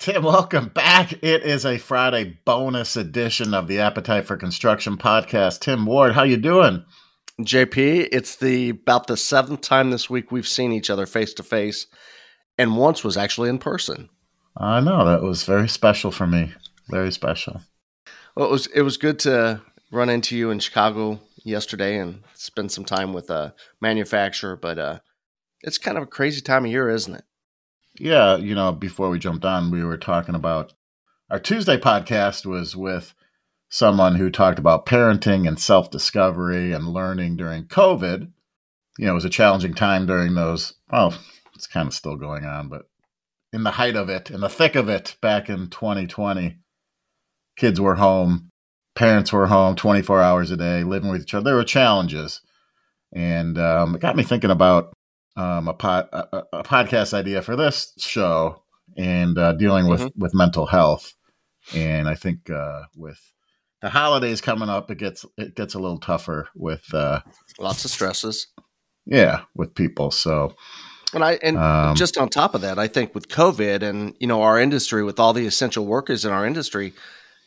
Tim, welcome back. It is a Friday bonus edition of the Appetite for Construction podcast. Tim Ward, how you doing? JP, it's the about the seventh time this week we've seen each other face to face, and once was actually in person. I know that was very special for me. Very special. Well, it was it was good to run into you in Chicago yesterday and spend some time with a manufacturer, but uh, it's kind of a crazy time of year, isn't it? Yeah, you know, before we jumped on, we were talking about our Tuesday podcast was with someone who talked about parenting and self discovery and learning during COVID. You know, it was a challenging time during those. Well, it's kind of still going on, but in the height of it, in the thick of it, back in 2020, kids were home, parents were home 24 hours a day, living with each other. There were challenges. And um, it got me thinking about um, a, pod, a, a, podcast idea for this show and uh, dealing with, mm-hmm. with mental health. And I think uh, with the holidays coming up, it gets it gets a little tougher with uh, lots of stresses. Yeah, with people. So, and I and um, just on top of that, I think with COVID and you know our industry, with all the essential workers in our industry,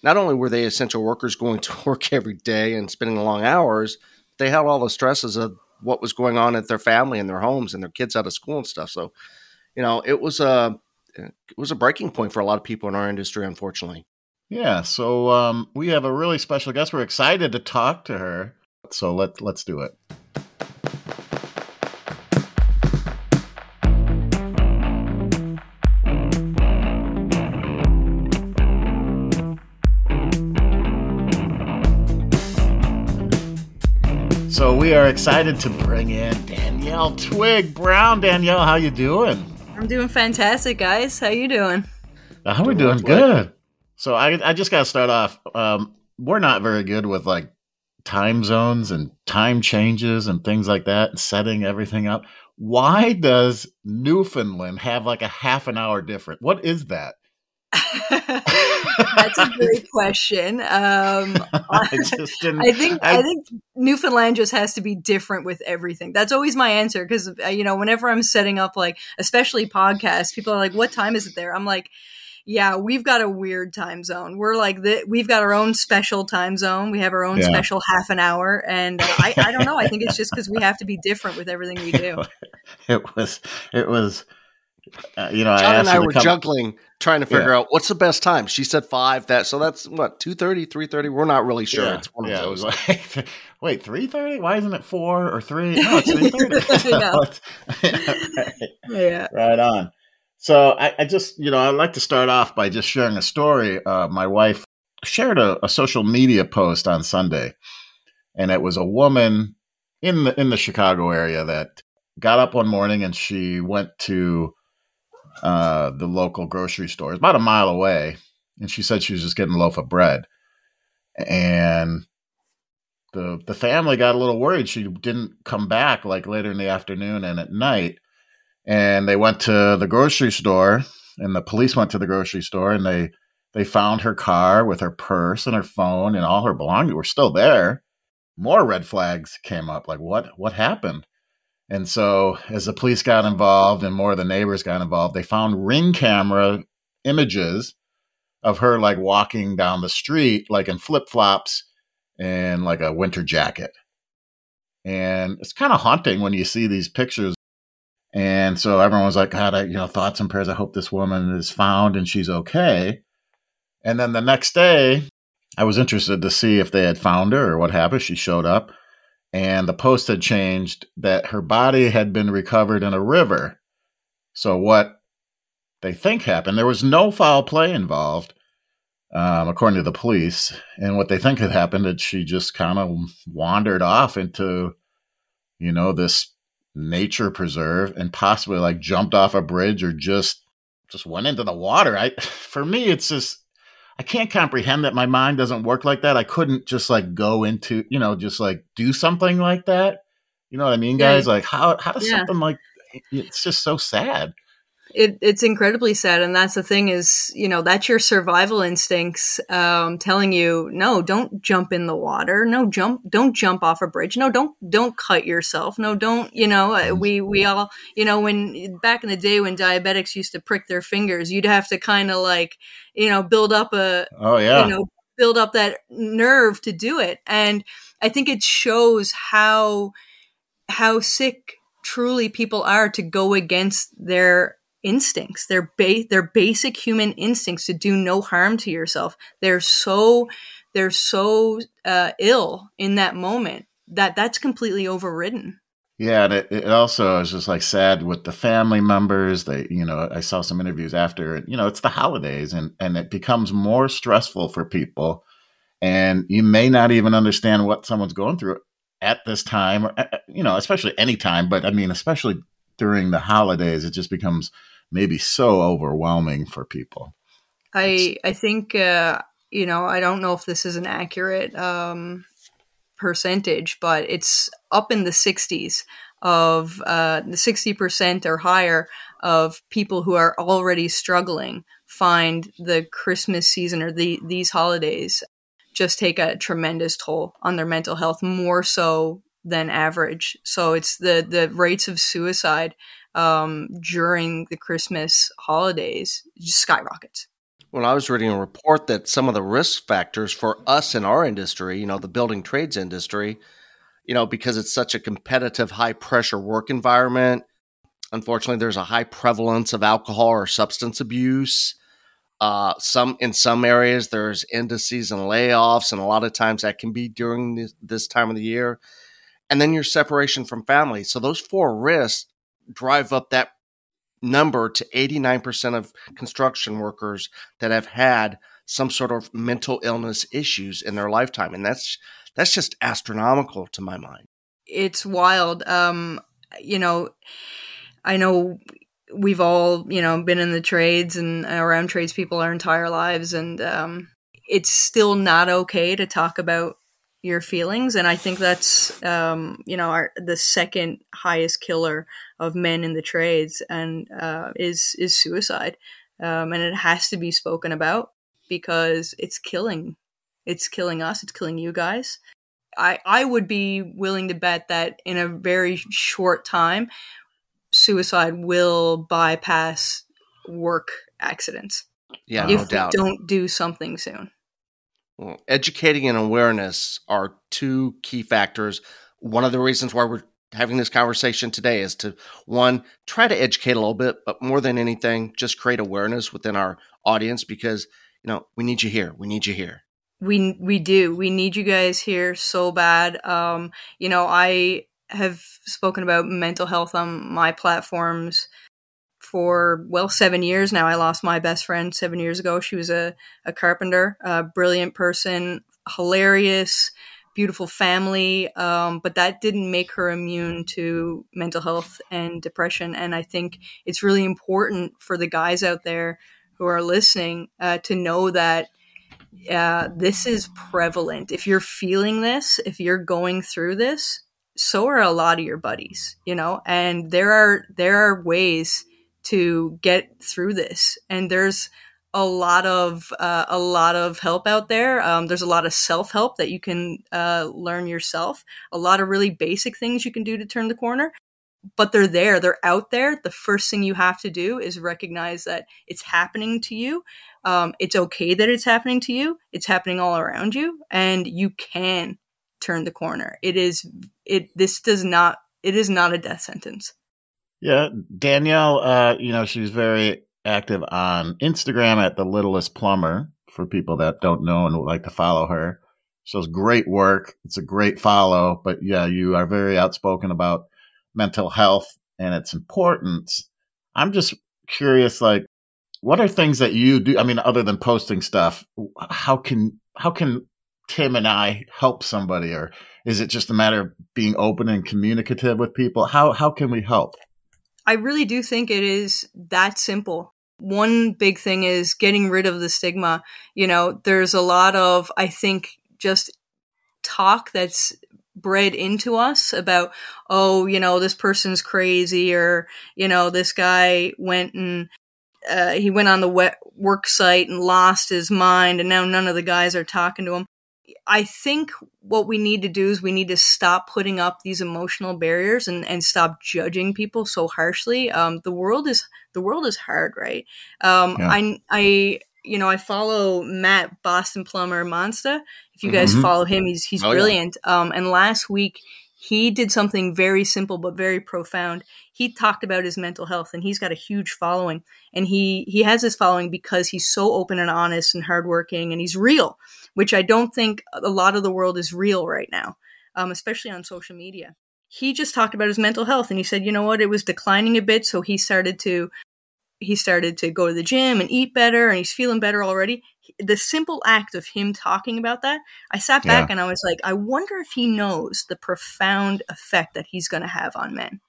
not only were they essential workers going to work every day and spending long hours, they had all the stresses of what was going on at their family and their homes and their kids out of school and stuff. So, you know, it was a it was a breaking point for a lot of people in our industry, unfortunately. Yeah. So um, we have a really special guest. We're excited to talk to her. So let let's do it. We are excited to bring in Danielle Twig Browne. Danielle, how you doing? I'm doing fantastic, guys. How you doing? Uh, we're doing good. So I I just got to start off. Um, we're not very good with like time zones and time changes and things like that, and setting everything up. Why does Newfoundland have like a half an hour different? What is that? That's a great question. Um, I, I, think I, I, think Newfoundland just has to be different with everything. That's always my answer because uh, you know whenever I'm setting up like especially podcasts, people are like, "What time is it there?" I'm like. Yeah, we've got a weird time zone. We're like the, we've got our own special time zone. We have our own yeah. special half an hour, and uh, I, I don't know. I think it's just because we have to be different with everything we do. It was it was uh, you know, John I and I were come- juggling trying to figure yeah. out what's the best time. She said five. That so that's what 2.30, 3.30? We're not really sure. Yeah. It's one yeah, of those. Like, wait, three thirty? Why isn't it four or three? No, it's three thirty. yeah, right on. So I, I, just you know I'd like to start off by just sharing a story. Uh, my wife shared a, a social media post on Sunday, and it was a woman in the in the Chicago area that got up one morning and she went to uh, the local grocery store. About a mile away. And she said she was just getting a loaf of bread. And the the family got a little worried. She didn't come back like later in the afternoon and at night. And they went to the grocery store and the police went to the grocery store and they they found her car with her purse and her phone and all her belongings were still there. More red flags came up like what what happened? And so, as the police got involved and more of the neighbors got involved, they found ring camera images of her like walking down the street, like in flip flops and like a winter jacket. And it's kind of haunting when you see these pictures. And so everyone was like, God, I, you know, thoughts and prayers. I hope this woman is found and she's okay. And then the next day, I was interested to see if they had found her or what happened. She showed up and the post had changed that her body had been recovered in a river. So what they think happened, there was no foul play involved, um, according to the police. And what they think had happened is she just kind of wandered off into, you know, this nature preserve and possibly like jumped off a bridge or just just went into the water. I for me, it's just I can't comprehend that my mind doesn't work like that. I couldn't just like go into, you know, just like do something like that. You know what I mean, guys? Yeah. Like how how does yeah. something like it's just so sad. It, it's incredibly sad. And that's the thing is you know that's your survival instincts um, telling you no don't jump in the water. No jump don't jump off a bridge. No don't don't cut yourself. No don't you know uh, we we all you know when back in the day when diabetics used to prick their fingers you'd have to kind of like you know build up a oh yeah. you know build up that nerve to do it. And i think it shows how how sick truly people are to go against their instincts. Their ba- their basic human instincts to do no harm to yourself. They're so they're so uh, ill in that moment that that's completely overridden. Yeah and it, it also is just like sad with the family members. They you know i saw some interviews after you know it's the holidays and and it becomes more stressful for people. And you may not even understand what someone's going through at this time or uh, uh, you know especially any time but i mean especially during the holidays it just becomes maybe so overwhelming for people. I I think uh, you know I don't know if this is an accurate um, percentage, but it's up in the 60s of uh, the 60% or higher of people who are already struggling find the Christmas season or the these holidays just take a tremendous toll on their mental health more so than average. So it's the the rates of suicide um, during the Christmas holidays just skyrockets. Well, I was reading a report that some of the risk factors for us in our industry, you know, the building trades industry, you know, because it's such a competitive, high pressure work environment. Unfortunately, there's a high prevalence of alcohol or substance abuse. Uh, some in some areas there's indices and layoffs, and a lot of times that can be during this, this time of the year. And then your separation from family. So those four risks drive up that number to 89% of construction workers that have had some sort of mental illness issues in their lifetime and that's that's just astronomical to my mind. It's wild. Um you know i know we've all you know been in the trades and around tradespeople our entire lives and um it's still not okay to talk about your feelings and i think that's um, you know our, the second highest killer of men in the trades and uh, is is suicide. Um, and it has to be spoken about because it's killing it's killing us it's killing you guys. I i would be willing to bet that in a very short time suicide will bypass work accidents. Yeah if no doubt. don't do something soon educating and awareness are two key factors. One of the reasons why we're having this conversation today is to one try to educate a little bit, but more than anything, just create awareness within our audience because you know we need you here. We need you here. We we do. We need you guys here so bad. Um, you know, I have spoken about mental health on my platforms for well seven years now. I lost my best friend seven years ago. She was a, a carpenter, a brilliant person, hilarious, beautiful family, um, but that didn't make her immune to mental health and depression. And I think it's really important for the guys out there who are listening uh, to know that. Uh, this is prevalent. If you're feeling this, if you're going through this, so are a lot of your buddies, you know, and there are there are ways to get through this. And there's a lot of uh, a lot of help out there. Um, there's a lot of self help that you can uh, learn yourself. A lot of really basic things you can do to turn the corner. But they're there. They're out there. The first thing you have to do is recognize that it's happening to you. Um, it's okay that it's happening to you. It's happening all around you, and you can turn the corner. It is. It. This does not. It is not a death sentence. Yeah, Danielle, uh, you know, she's very active on Instagram at the littlest plumber for people that don't know and would like to follow her. She does great work. It's a great follow, but yeah, you are very outspoken about mental health and its importance. I'm just curious, like, what are things that you do? I mean, other than posting stuff, how can how can Tim and I help somebody, or is it just a matter of being open and communicative with people? How how can we help? I really do think it is that simple. One big thing is getting rid of the stigma. You know, there's a lot of, I think, just talk that's bred into us about oh you know this person's crazy or you know this guy went and uh, he went on the work site and lost his mind and now none of the guys are talking to him i think what we need to do is we need to stop putting up these emotional barriers and, and stop judging people so harshly um, the world is the world is hard right um, yeah. i i you know, I follow Matt Boston Plumber Monster. If you guys mm-hmm. follow him, he's he's oh, brilliant. Yeah. Um, and last week he did something very simple but very profound. He talked about his mental health, and he's got a huge following. And he he has this following because he's so open and honest and hardworking, and he's real, which I don't think a lot of the world is real right now, um, especially on social media. He just talked about his mental health, and he said, you know what, it was declining a bit, so he started to he started to go to the gym and eat better and he's feeling better already the simple act of him talking about that i sat back yeah. and i was like i wonder if he knows the profound effect that he's going to have on men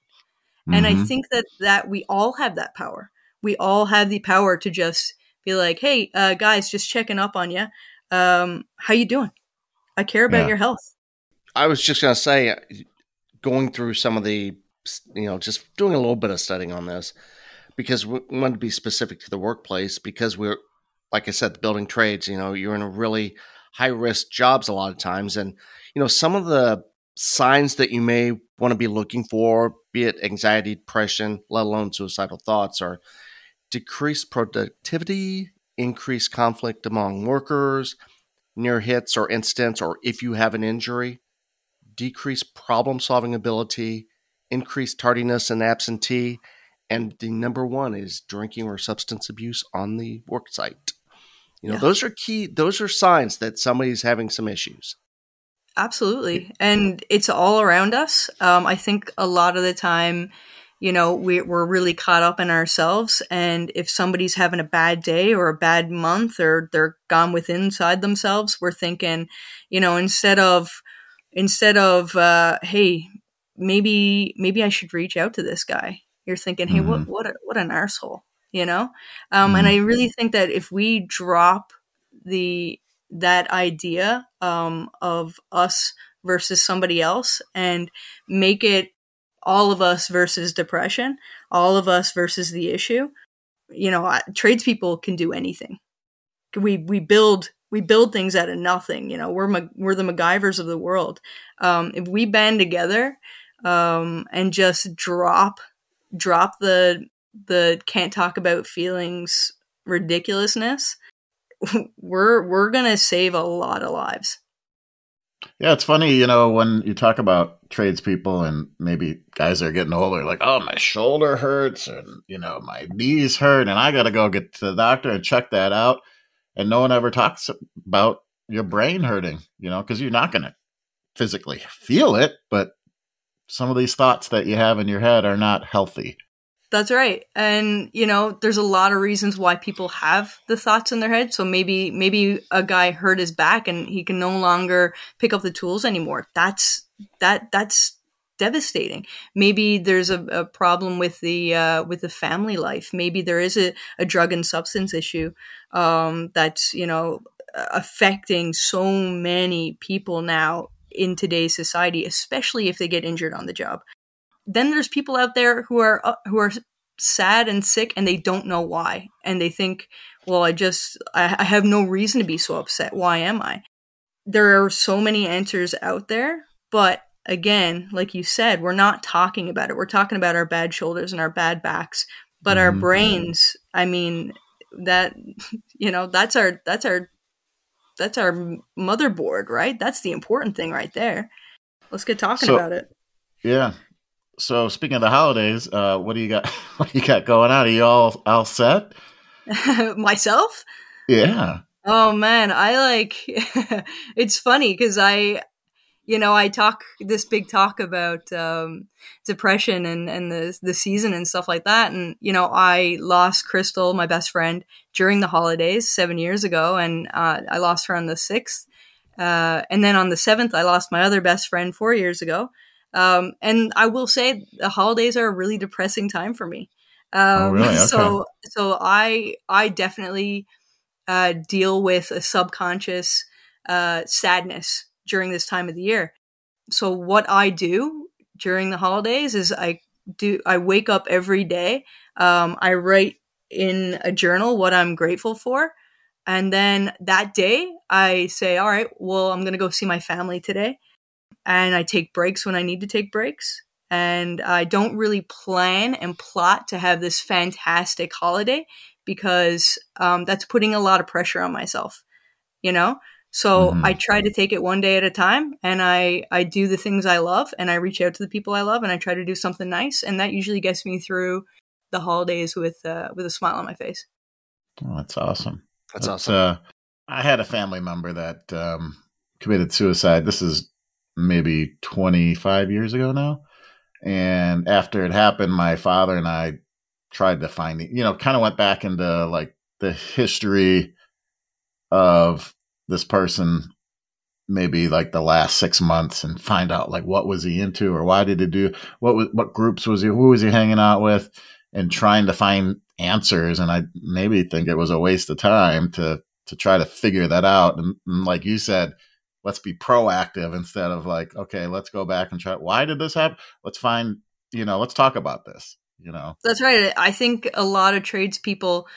mm-hmm. and i mm-hmm. think that that we all have that power we all have the power to just be like hey uh, guys just checking up on you um, how you doing i care about yeah. your health i was just going to say going through some of the you know just doing a little bit of studying on this because we want to be specific to the workplace because we're like I said, the building trades, you know, you're in a really high risk jobs a lot of times. And, you know, some of the signs that you may want to be looking for, be it anxiety, depression, let alone suicidal thoughts, are decreased productivity, increased conflict among workers, near hits or incidents, or if you have an injury, decreased problem solving ability, increased tardiness and absentee, and the number one is drinking or substance abuse on the work site. You know, yeah. those are key. Those are signs that somebody's having some issues. Absolutely, and it's all around us. Um, I think a lot of the time, you know, we, we're really caught up in ourselves, and if somebody's having a bad day or a bad month, or they're gone within inside themselves, we're thinking, you know, instead of instead of uh, hey, maybe maybe I should reach out to this guy you're thinking, hey, mm-hmm. what what a, what an arsehole, you know? Um, mm-hmm. And I really think that if we drop the that idea um, of us versus somebody else and make it all of us versus depression, all of us versus the issue, you know, tradespeople can do anything. We we build we build things out of nothing. You know, we're we're the MacGyvers of the world. Um, if we band together um, and just drop drop the the can't talk about feelings ridiculousness, we're we're gonna save a lot of lives. Yeah, it's funny, you know, when you talk about tradespeople and maybe guys are getting older, like, oh, my shoulder hurts and, you know, my knees hurt and I got to go get to the doctor and check that out. And no one ever talks about your brain hurting, you know, because you're not going to physically feel it, but some of these thoughts that you have in your head are not healthy. That's right. And you know, there's a lot of reasons why people have the thoughts in their head. So maybe maybe a guy hurt his back and he can no longer pick up the tools anymore. That's that that's devastating. Maybe there's a, a problem with the uh, with the family life. Maybe there is a, a drug and substance issue um, that's you know affecting so many people now in today's society, especially if they get injured on the job. Then there's people out there who are uh, who are sad and sick and they don't know why, and they think, "Well, I just I, I have no reason to be so upset. Why am I?" There are so many answers out there, but again, like you said, we're not talking about it. We're talking about our bad shoulders and our bad backs, but mm-hmm. our brains. I mean, that you know, that's our that's our that's our motherboard, right? That's the important thing right there. Let's get talking so, about it. Yeah. So speaking of the holidays, uh, what do you got? What do you got going on? Are you all all set? Myself? Yeah. Oh man, I like. it's funny because I you know, I talk this big talk about um, depression and, and the, the season and stuff like that. And, you know, I lost Crystal, my best friend, during the holidays seven years ago. And uh, I lost her on the 6th. Uh, and then on the 7th, I lost my other best friend four years ago. Um, and I will say the holidays are a really depressing time for me. Oh, um, oh, really? okay. So, so I, I definitely uh, deal with a subconscious uh, sadness during this time of the year. so what I do during the holidays is I do I wake up every day. Um, I write in a journal what I'm grateful for. And then that day, I say, all right, well, I'm going to go see my family today. And I take breaks when I need to take breaks. And I don't really plan and plot to have this fantastic holiday because um, that's putting a lot of pressure on myself, you know? So mm-hmm. I try to take it one day at a time and I, I do the things I love and I reach out to the people I love and I try to do something nice. And that usually gets me through the holidays with uh, with a smile on my face. Oh, that's awesome. That's, that's awesome. Uh, I had a family member that um, committed suicide. This is maybe 25 years ago now. And after it happened, my father and I tried to find, the, you know, kind of went back into like the history of this person, maybe like the last six months, and find out like what was he into or why did he do what was what groups was he who was he hanging out with, and trying to find answers. And I maybe think it was a waste of time to to try to figure that out. And, and like you said, let's be proactive instead of like, okay, let's go back and try. Why did this happen? Let's find, you know, let's talk about this. You know, that's right. I think a lot of tradespeople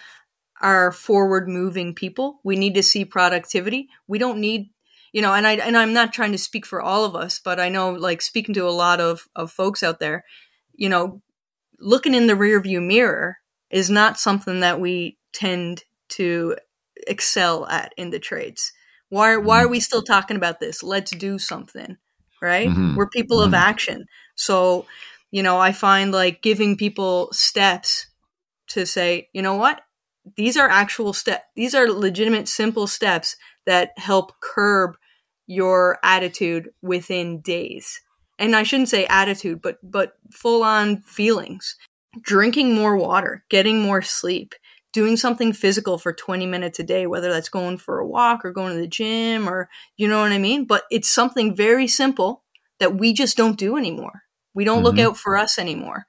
are forward moving people. We need to see productivity. We don't need you know and i and i'm not trying to speak for all of us but i know like speaking to a lot of of folks out there you know looking in the rearview mirror is not something that we tend to excel at in the trades. Why why are mm-hmm. we still talking about this? Let's do something, right? Mm-hmm. We're people mm-hmm. of action. So, you know, I find like giving people steps to say, you know what? These are actual steps. These are legitimate simple steps that help curb your attitude within days and I shouldn't say attitude, but but full on feelings. Drinking more water, getting more sleep, doing something physical for 20 minutes a day, whether that's going for a walk or going to the gym or you know what I mean? But it's something very simple that we just don't do anymore. We don't mm-hmm. look out for us anymore.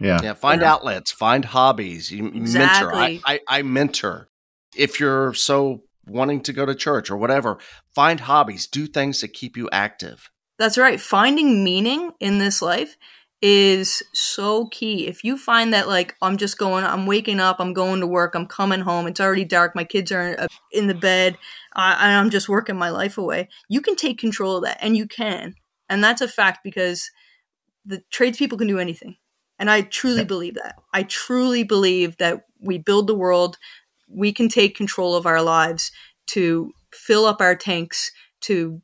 Yeah. Yeah. Find yeah. outlets, find hobbies. You exactly. mentor. I, I, I mentor. If you're so wanting to go to church or whatever, find hobbies, do things that keep you active. That's right. Finding meaning in this life is so key. If you find that, like, I'm just going, I'm waking up, I'm going to work, I'm coming home, it's already dark, my kids are uh, in the bed, uh, and I'm just working my life away, you can take control of that, and you can. And that's a fact because the tradespeople can do anything. And I truly believe that. I truly believe that we build the world, we can take control of our lives to fill up our tanks, to,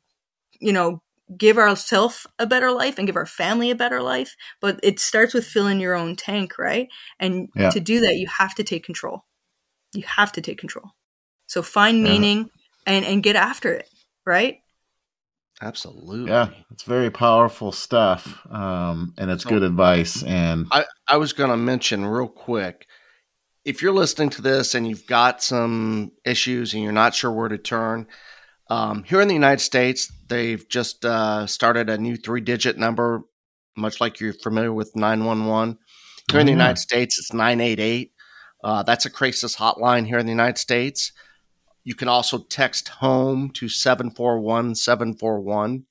you know, give ourselves a better life and give our family a better life. But it starts with filling your own tank, right? And yeah. to do that, you have to take control. You have to take control. So find yeah. meaning and and get after it, right? Absolutely. Yeah, it's very powerful stuff, um, and it's so, good advice. And I, I was going to mention real quick if you're listening to this and you've got some issues and you're not sure where to turn, um, here in the United States, they've just uh, started a new three digit number, much like you're familiar with 911. Here in the United States, it's 988. Uh, that's a crisis hotline here in the United States. You can also text home to 741 741.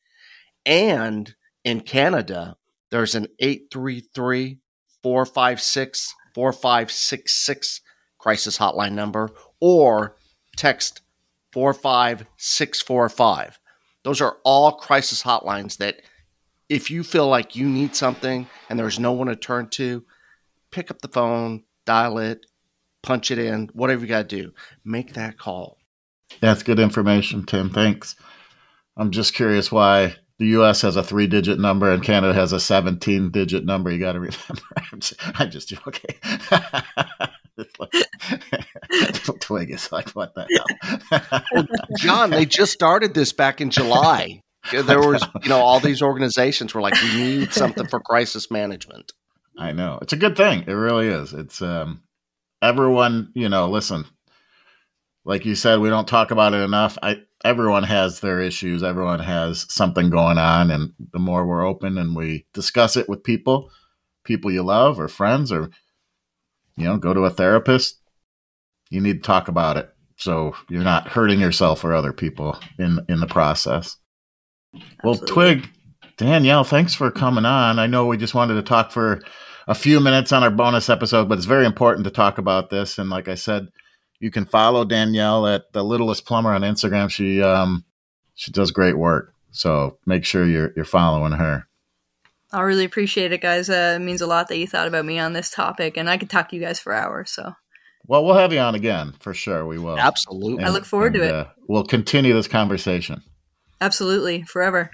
And in Canada, there's an 833 456 4566 crisis hotline number or text 45645. Those are all crisis hotlines that if you feel like you need something and there's no one to turn to, pick up the phone, dial it, punch it in, whatever you got to do. Make that call. That's good information, Tim. Thanks. I'm just curious why the U.S. has a three-digit number and Canada has a 17-digit number. You got to remember. I'm just, I'm just joking. Twig is like, what the hell? well, John, they just started this back in July. There was, you know, all these organizations were like, we need something for crisis management. I know. It's a good thing. It really is. It's um everyone, you know, listen. Like you said, we don't talk about it enough. I everyone has their issues. Everyone has something going on and the more we're open and we discuss it with people, people you love or friends or you know, go to a therapist. You need to talk about it so you're not hurting yourself or other people in in the process. Absolutely. Well, Twig, Danielle, thanks for coming on. I know we just wanted to talk for a few minutes on our bonus episode, but it's very important to talk about this. And like I said, you can follow Danielle at the Littlest Plumber on Instagram. She um, she does great work, so make sure you're you're following her. I really appreciate it, guys. Uh, it means a lot that you thought about me on this topic, and I could talk to you guys for hours. So, well, we'll have you on again for sure. We will absolutely. And, I look forward and, to it. Uh, we'll continue this conversation. Absolutely, forever.